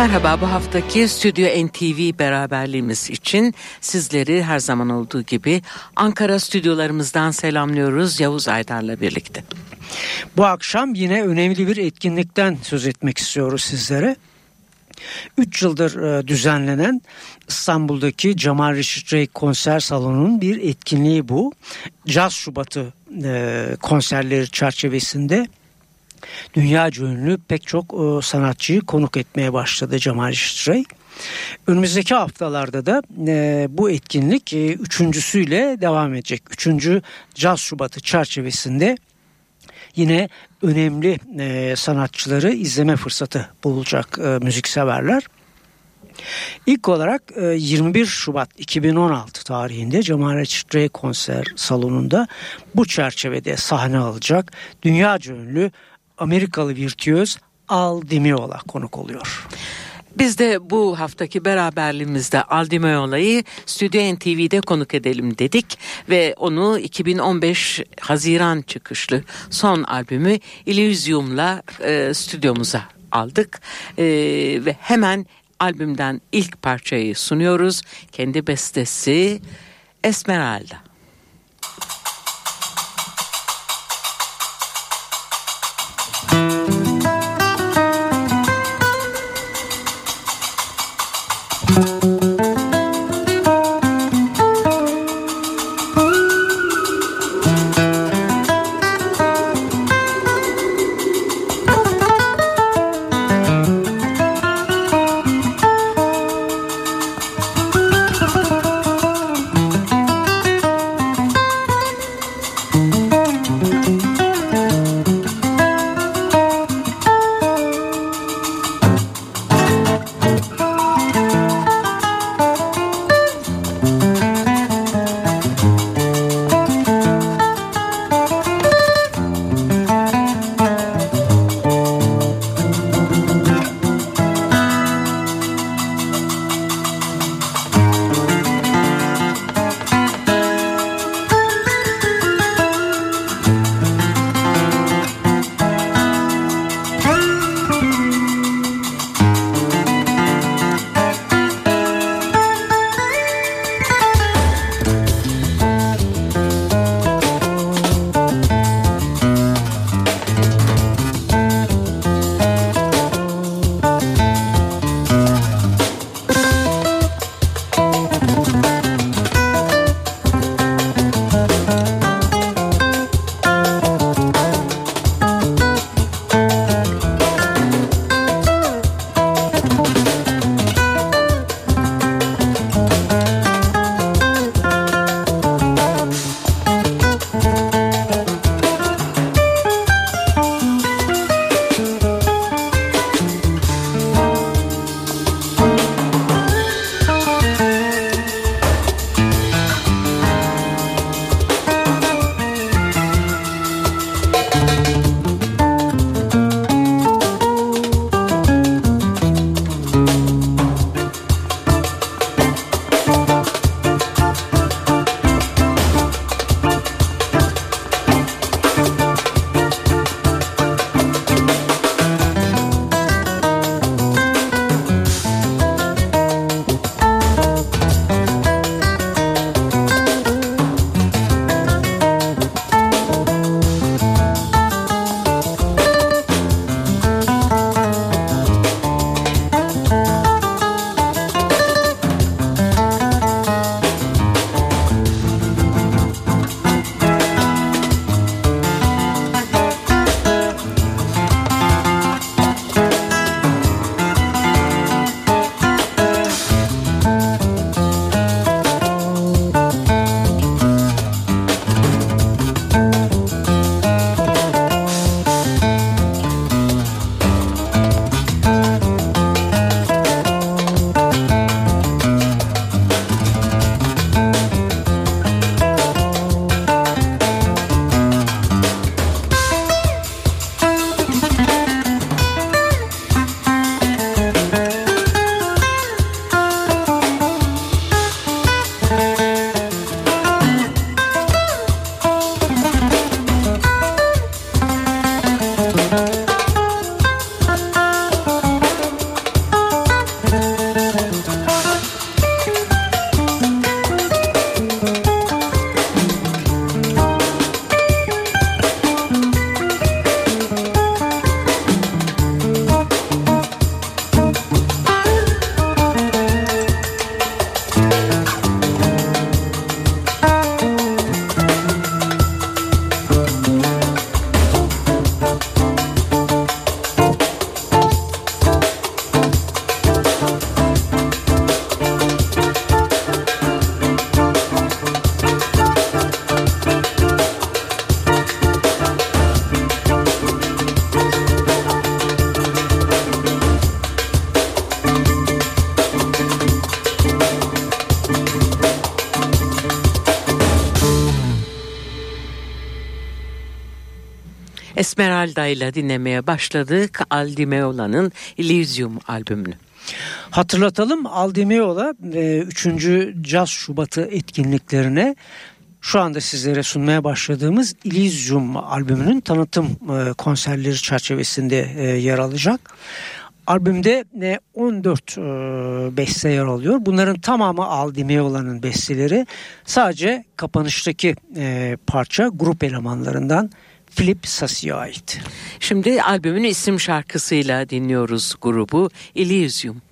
Merhaba bu haftaki Stüdyo NTV beraberliğimiz için sizleri her zaman olduğu gibi Ankara stüdyolarımızdan selamlıyoruz Yavuz Aydar'la birlikte. Bu akşam yine önemli bir etkinlikten söz etmek istiyoruz sizlere. 3 yıldır e, düzenlenen İstanbul'daki Cemal Reşit Rey konser salonunun bir etkinliği bu. Caz Şubatı e, konserleri çerçevesinde dünya ünlü pek çok e, sanatçıyı konuk etmeye başladı Cemal Reşit Rey. Önümüzdeki haftalarda da e, bu etkinlik e, üçüncüsüyle devam edecek. Üçüncü Caz Şubatı çerçevesinde yine önemli e, sanatçıları izleme fırsatı bulacak e, müzikseverler. İlk olarak 21 Şubat 2016 tarihinde Cemal Reşit Rey konser salonunda bu çerçevede sahne alacak dünyaca ünlü Amerikalı virtüöz Al Di Meola konuk oluyor. Biz de bu haftaki beraberliğimizde Aldi Meola'yı Stüdyo NTV'de konuk edelim dedik ve onu 2015 Haziran çıkışlı son albümü Elysium'la e, stüdyomuza aldık e, ve hemen albümden ilk parçayı sunuyoruz. Kendi bestesi Esmeralda. Esmeralda ile dinlemeye başladık Aldi Meola'nın Elysium albümünü. Hatırlatalım Aldi Meola 3. E, Caz Şubatı etkinliklerine şu anda sizlere sunmaya başladığımız Elysium albümünün tanıtım e, konserleri çerçevesinde e, yer alacak. Albümde 14 e, beste yer alıyor. Bunların tamamı Aldi Meola'nın besteleri. Sadece kapanıştaki parça grup elemanlarından Philip Sassi'ye ait. Şimdi albümün isim şarkısıyla dinliyoruz grubu Elysium.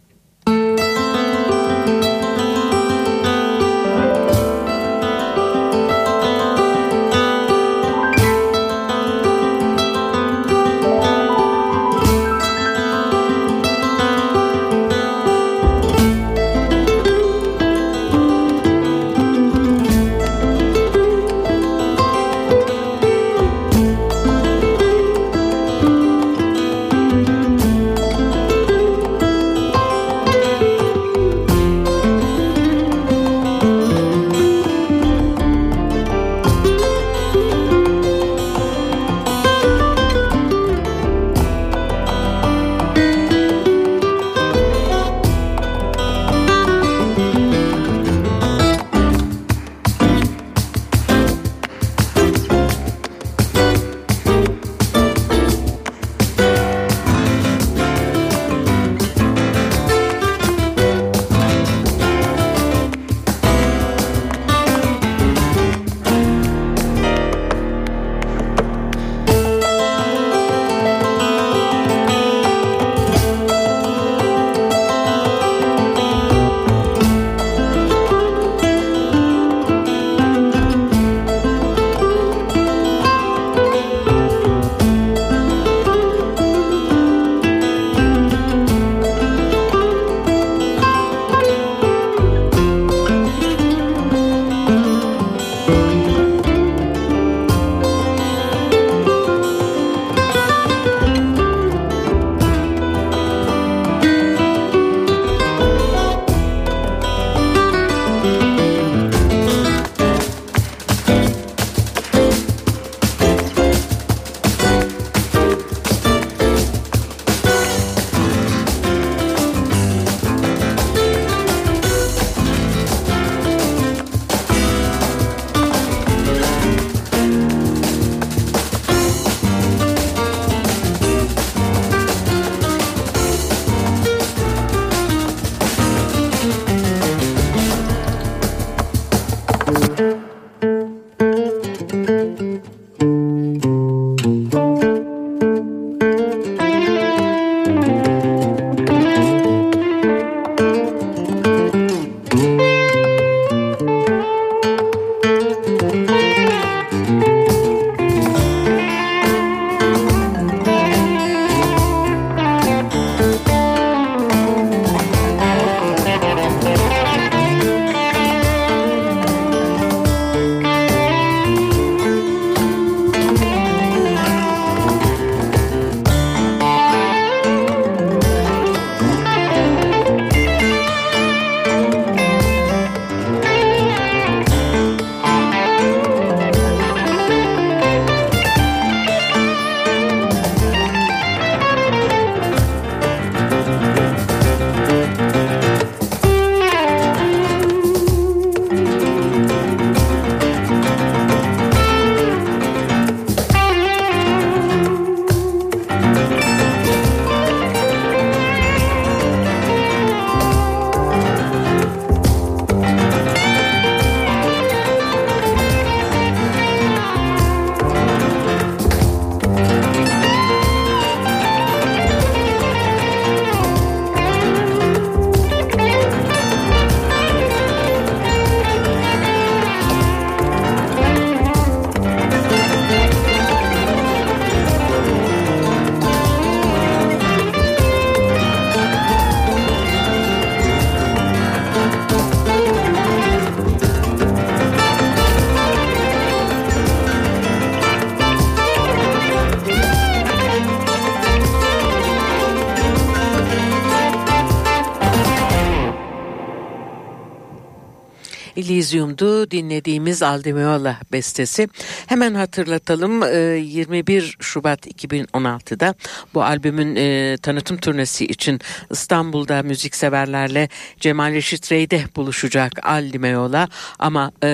Elysium'du dinlediğimiz Aldimeola bestesi. Hemen hatırlatalım 21 e, Şubat 2016'da bu albümün e, tanıtım turnesi için İstanbul'da müzikseverlerle Cemal Reşit Rey'de buluşacak Aldimeola ama e,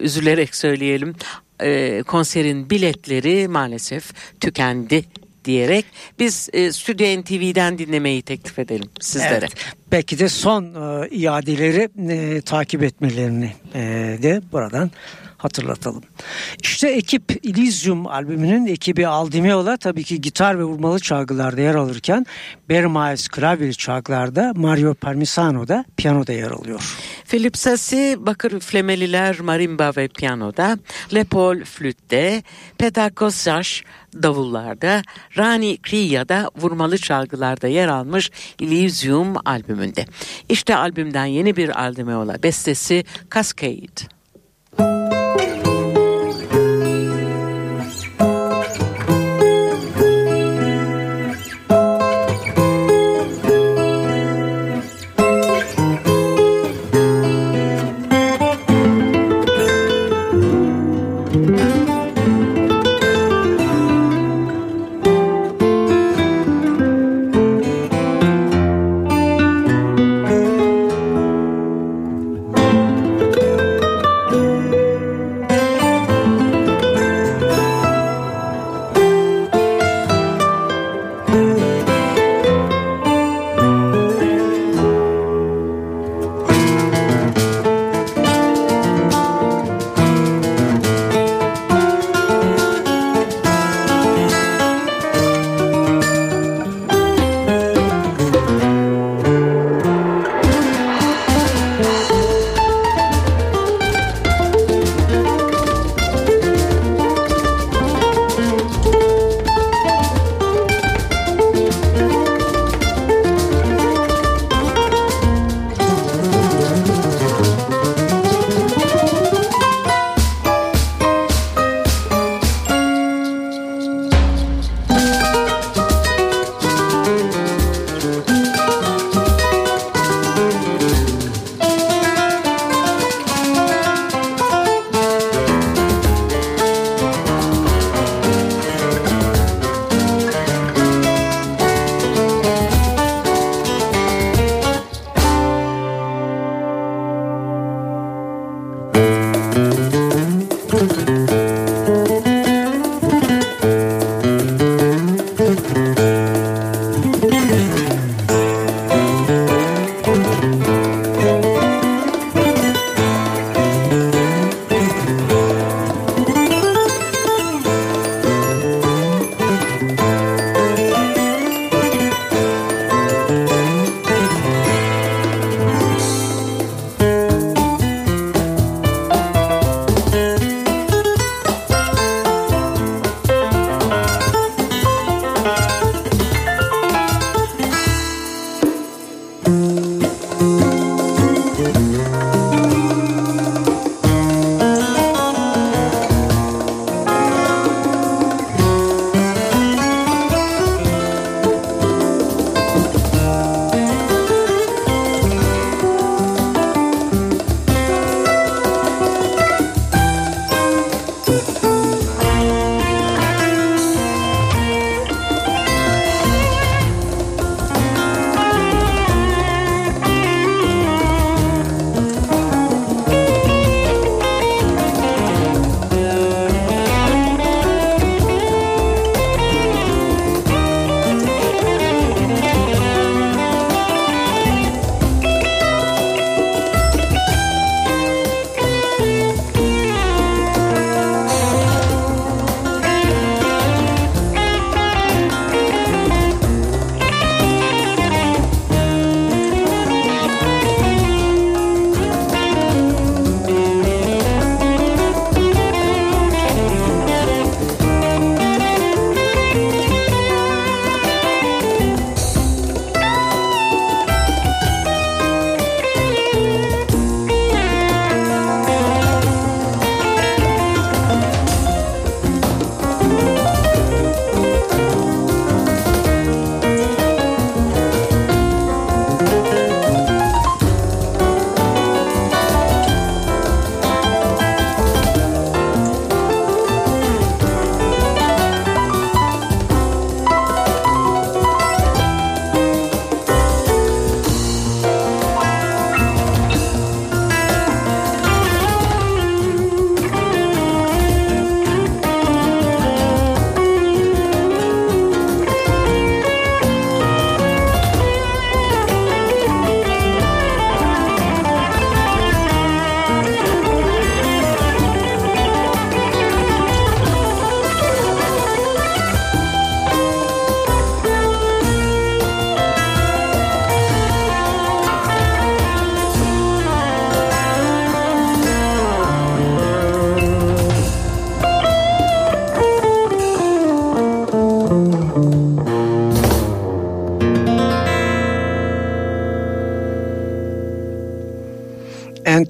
üzülerek söyleyelim konserin biletleri maalesef tükendi diyerek biz e, Stüdyo NTV'den dinlemeyi teklif edelim sizlere. Evet, belki de son e, iadeleri e, takip etmelerini e, de buradan hatırlatalım. İşte ekip Elysium albümünün ekibi Aldimiola tabii ki gitar ve vurmalı çalgılarda yer alırken Barry Miles klavye çalgılarda Mario Parmisano da piyanoda yer alıyor. Philip Sassi bakır üflemeliler marimba ve piyanoda, Lepol flütte, Peter Kossaş davullarda, Rani Kriya'da vurmalı çalgılarda yer almış Elysium albümünde. İşte albümden yeni bir Aldimiola bestesi Cascade.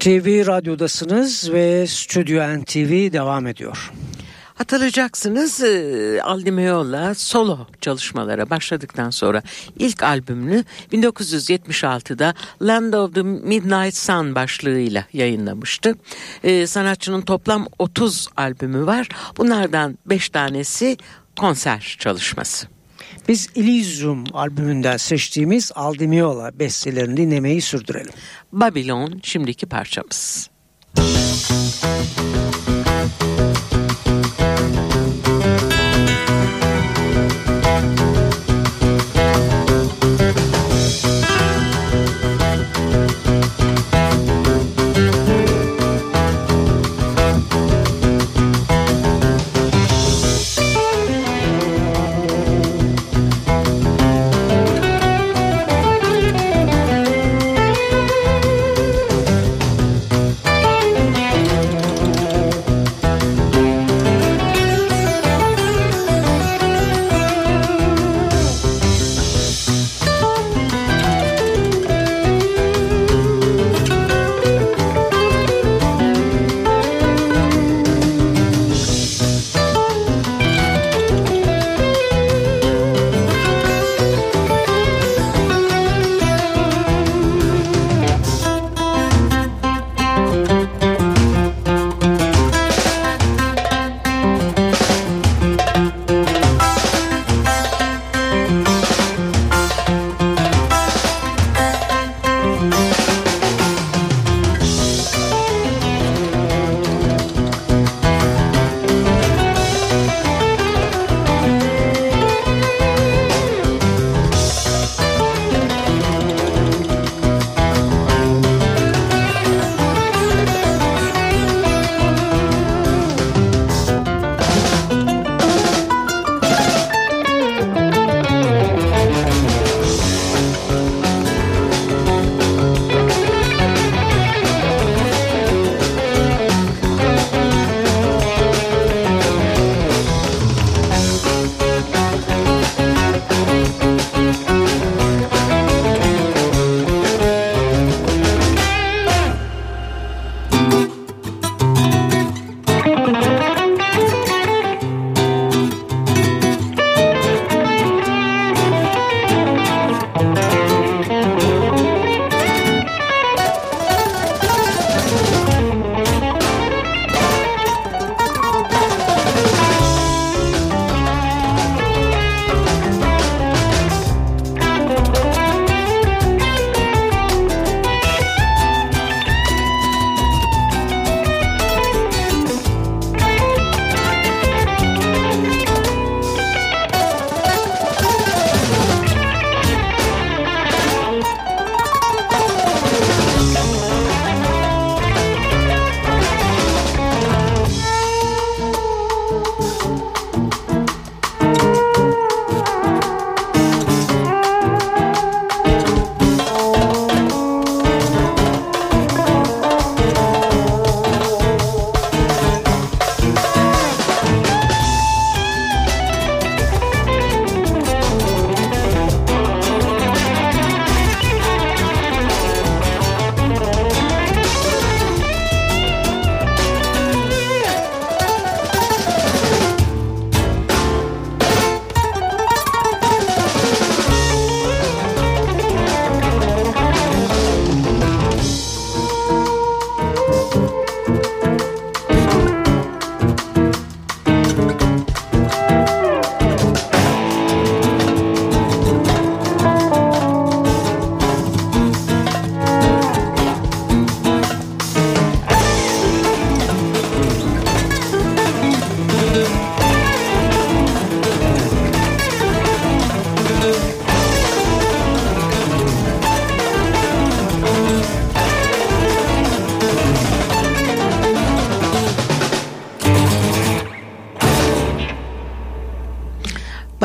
NTV Radyo'dasınız ve Stüdyo NTV devam ediyor. Hatırlayacaksınız e, Aldi Meola solo çalışmalara başladıktan sonra ilk albümünü 1976'da Land of the Midnight Sun başlığıyla yayınlamıştı. E, sanatçının toplam 30 albümü var. Bunlardan 5 tanesi konser çalışması. Biz Elysium albümünden seçtiğimiz Aldi Meola bestelerini dinlemeyi sürdürelim. Babylon şimdiki parçamız.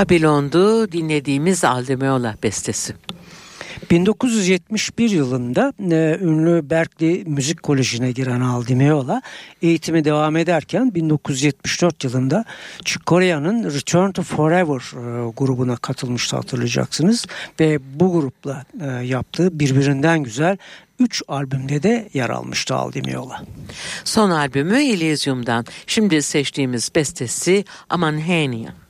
Babilon'du dinlediğimiz Aldemeola bestesi. 1971 yılında e, ünlü Berkeley Müzik Koleji'ne giren Aldi Meola eğitimi devam ederken 1974 yılında Chick Corea'nın Return to Forever e, grubuna katılmıştı hatırlayacaksınız ve bu grupla e, yaptığı birbirinden güzel 3 albümde de yer almıştı Aldi Meola. Son albümü Elysium'dan. Şimdi seçtiğimiz bestesi Amanhania.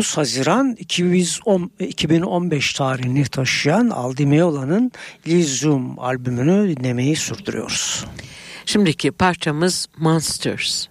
9 Haziran 2015 tarihini taşıyan Aldi Meola'nın Lysium albümünü dinlemeyi sürdürüyoruz. Şimdiki parçamız Monsters.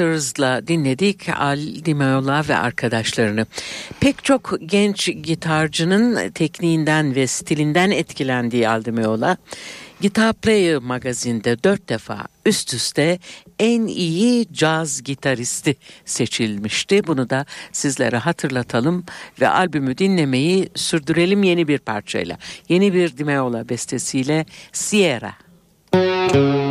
Monsters'la dinledik Al Di Meola ve arkadaşlarını. Pek çok genç gitarcının tekniğinden ve stilinden etkilendiği Al Di Meola, Guitar Player magazinde dört defa üst üste en iyi caz gitaristi seçilmişti. Bunu da sizlere hatırlatalım ve albümü dinlemeyi sürdürelim yeni bir parçayla. Yeni bir Di Meola bestesiyle Sierra. Müzik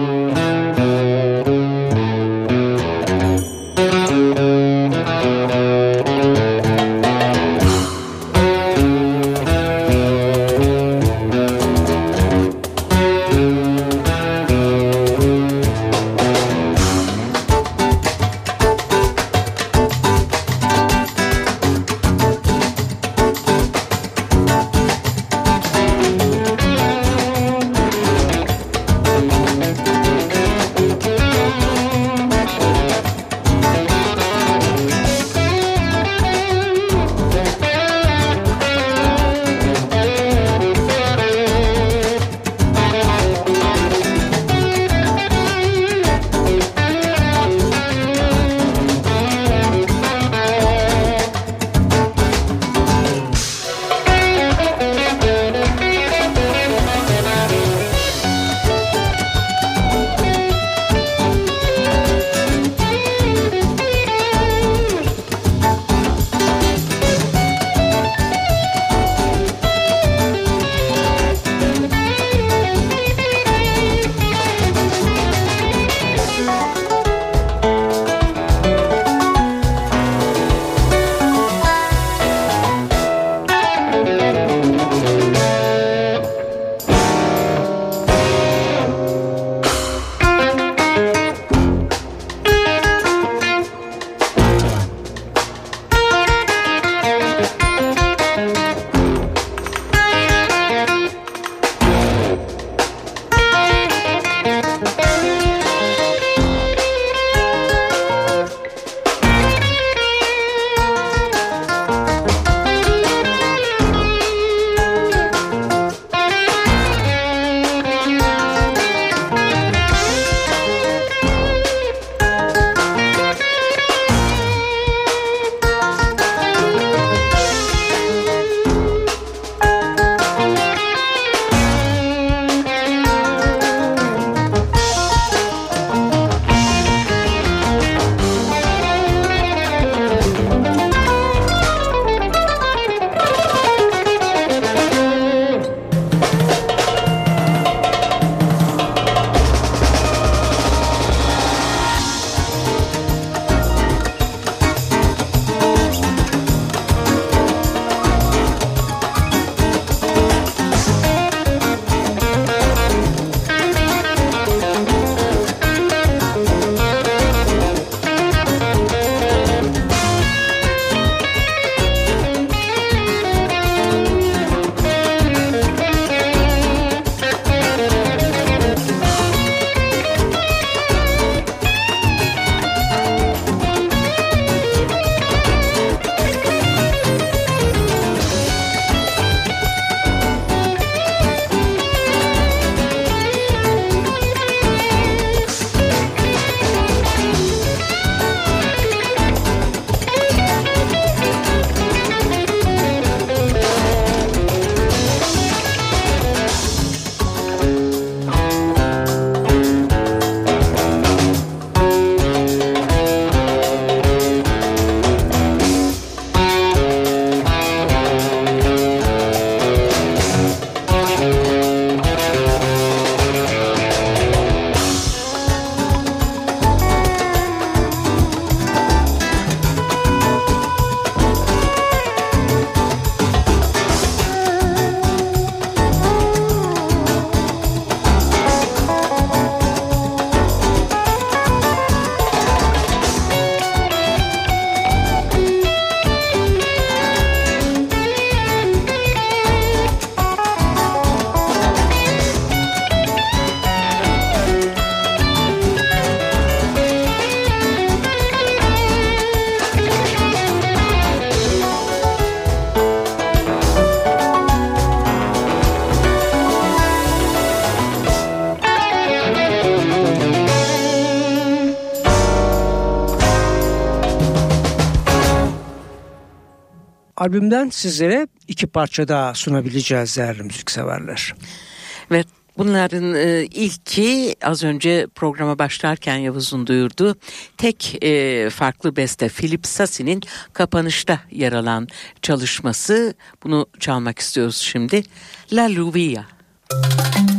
albümden sizlere iki parça daha sunabileceğiz değerli müzikseverler. Ve Bunların e, ilki az önce programa başlarken Yavuz'un duyurdu. Tek e, farklı beste Philip Sassi'nin kapanışta yer alan çalışması. Bunu çalmak istiyoruz şimdi. La Luvia. Müzik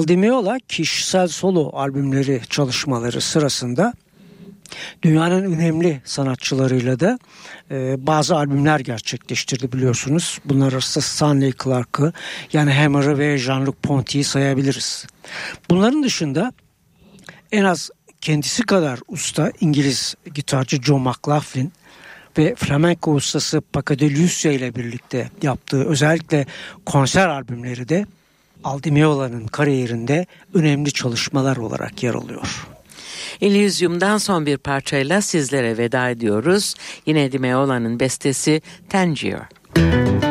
Aldimiola kişisel solo albümleri çalışmaları sırasında Dünyanın önemli sanatçılarıyla da e, bazı albümler gerçekleştirdi biliyorsunuz. Bunlar arasında Stanley Clark'ı yani Hammer'ı ve Jean-Luc Ponty'yi sayabiliriz. Bunların dışında en az kendisi kadar usta İngiliz gitarcı Joe McLaughlin ve flamenco ustası Paco de Lucia ile birlikte yaptığı özellikle konser albümleri de Aldi kariyerinde önemli çalışmalar olarak yer alıyor. Elysium'dan son bir parçayla sizlere veda ediyoruz. Yine Dimeola'nın bestesi Tangier. Bu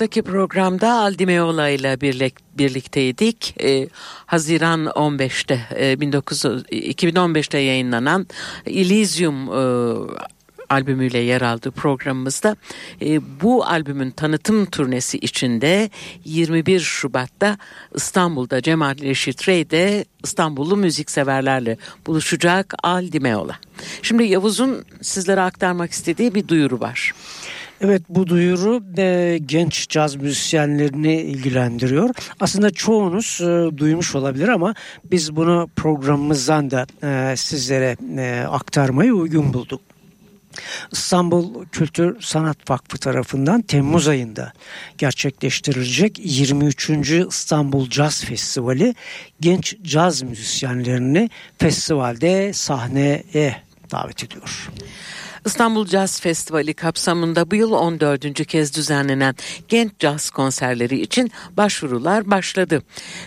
haftaki programda Aldimeola ile birlik, birlikteydik. Ee, Haziran 15'te e, 19, 2015'te yayınlanan Elysium e, albümüyle yer aldığı programımızda e, bu albümün tanıtım turnesi içinde 21 Şubat'ta İstanbul'da Cemal Reşit Rey'de İstanbullu müzikseverlerle buluşacak Aldimeola. Şimdi Yavuz'un sizlere aktarmak istediği bir duyuru var. Evet bu duyuru e, genç caz müzisyenlerini ilgilendiriyor. Aslında çoğunuz e, duymuş olabilir ama biz bunu programımızdan da e, sizlere e, aktarmayı uygun bulduk. İstanbul Kültür Sanat Vakfı tarafından Temmuz ayında gerçekleştirilecek 23. İstanbul Caz Festivali genç caz müzisyenlerini festivalde sahneye davet ediyor. İstanbul Jazz Festivali kapsamında bu yıl 14. kez düzenlenen genç caz konserleri için başvurular başladı.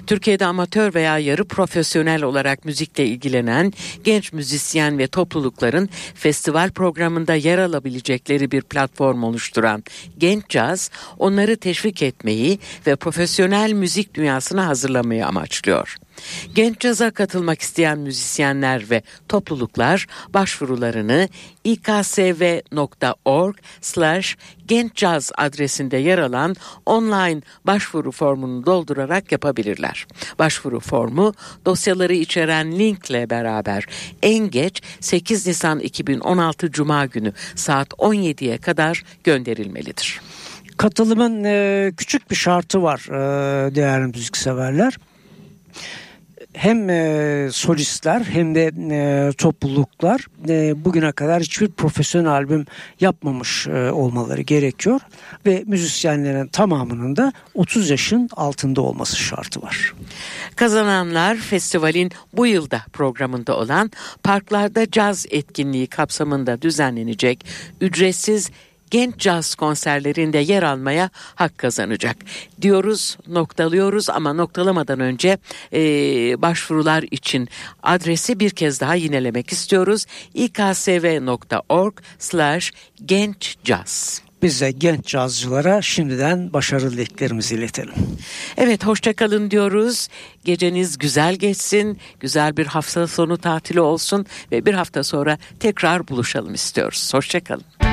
Türkiye'de amatör veya yarı profesyonel olarak müzikle ilgilenen genç müzisyen ve toplulukların festival programında yer alabilecekleri bir platform oluşturan Genç Caz, onları teşvik etmeyi ve profesyonel müzik dünyasına hazırlamayı amaçlıyor. Genç caza katılmak isteyen müzisyenler ve topluluklar başvurularını iksv.org slash gençcaz adresinde yer alan online başvuru formunu doldurarak yapabilirler. Başvuru formu dosyaları içeren linkle beraber en geç 8 Nisan 2016 Cuma günü saat 17'ye kadar gönderilmelidir. Katılımın e, küçük bir şartı var e, değerli müzikseverler hem e, solistler hem de e, topluluklar e, bugüne kadar hiçbir profesyonel albüm yapmamış e, olmaları gerekiyor ve müzisyenlerin tamamının da 30 yaşın altında olması şartı var. Kazananlar festivalin bu yılda programında olan Parklarda Caz etkinliği kapsamında düzenlenecek ücretsiz genç caz konserlerinde yer almaya hak kazanacak diyoruz noktalıyoruz ama noktalamadan önce e, başvurular için adresi bir kez daha yinelemek istiyoruz iksv.org slash genç caz. Biz de genç cazcılara şimdiden başarılı dileklerimizi iletelim. Evet hoşçakalın diyoruz. Geceniz güzel geçsin. Güzel bir hafta sonu tatili olsun ve bir hafta sonra tekrar buluşalım istiyoruz. Hoşçakalın.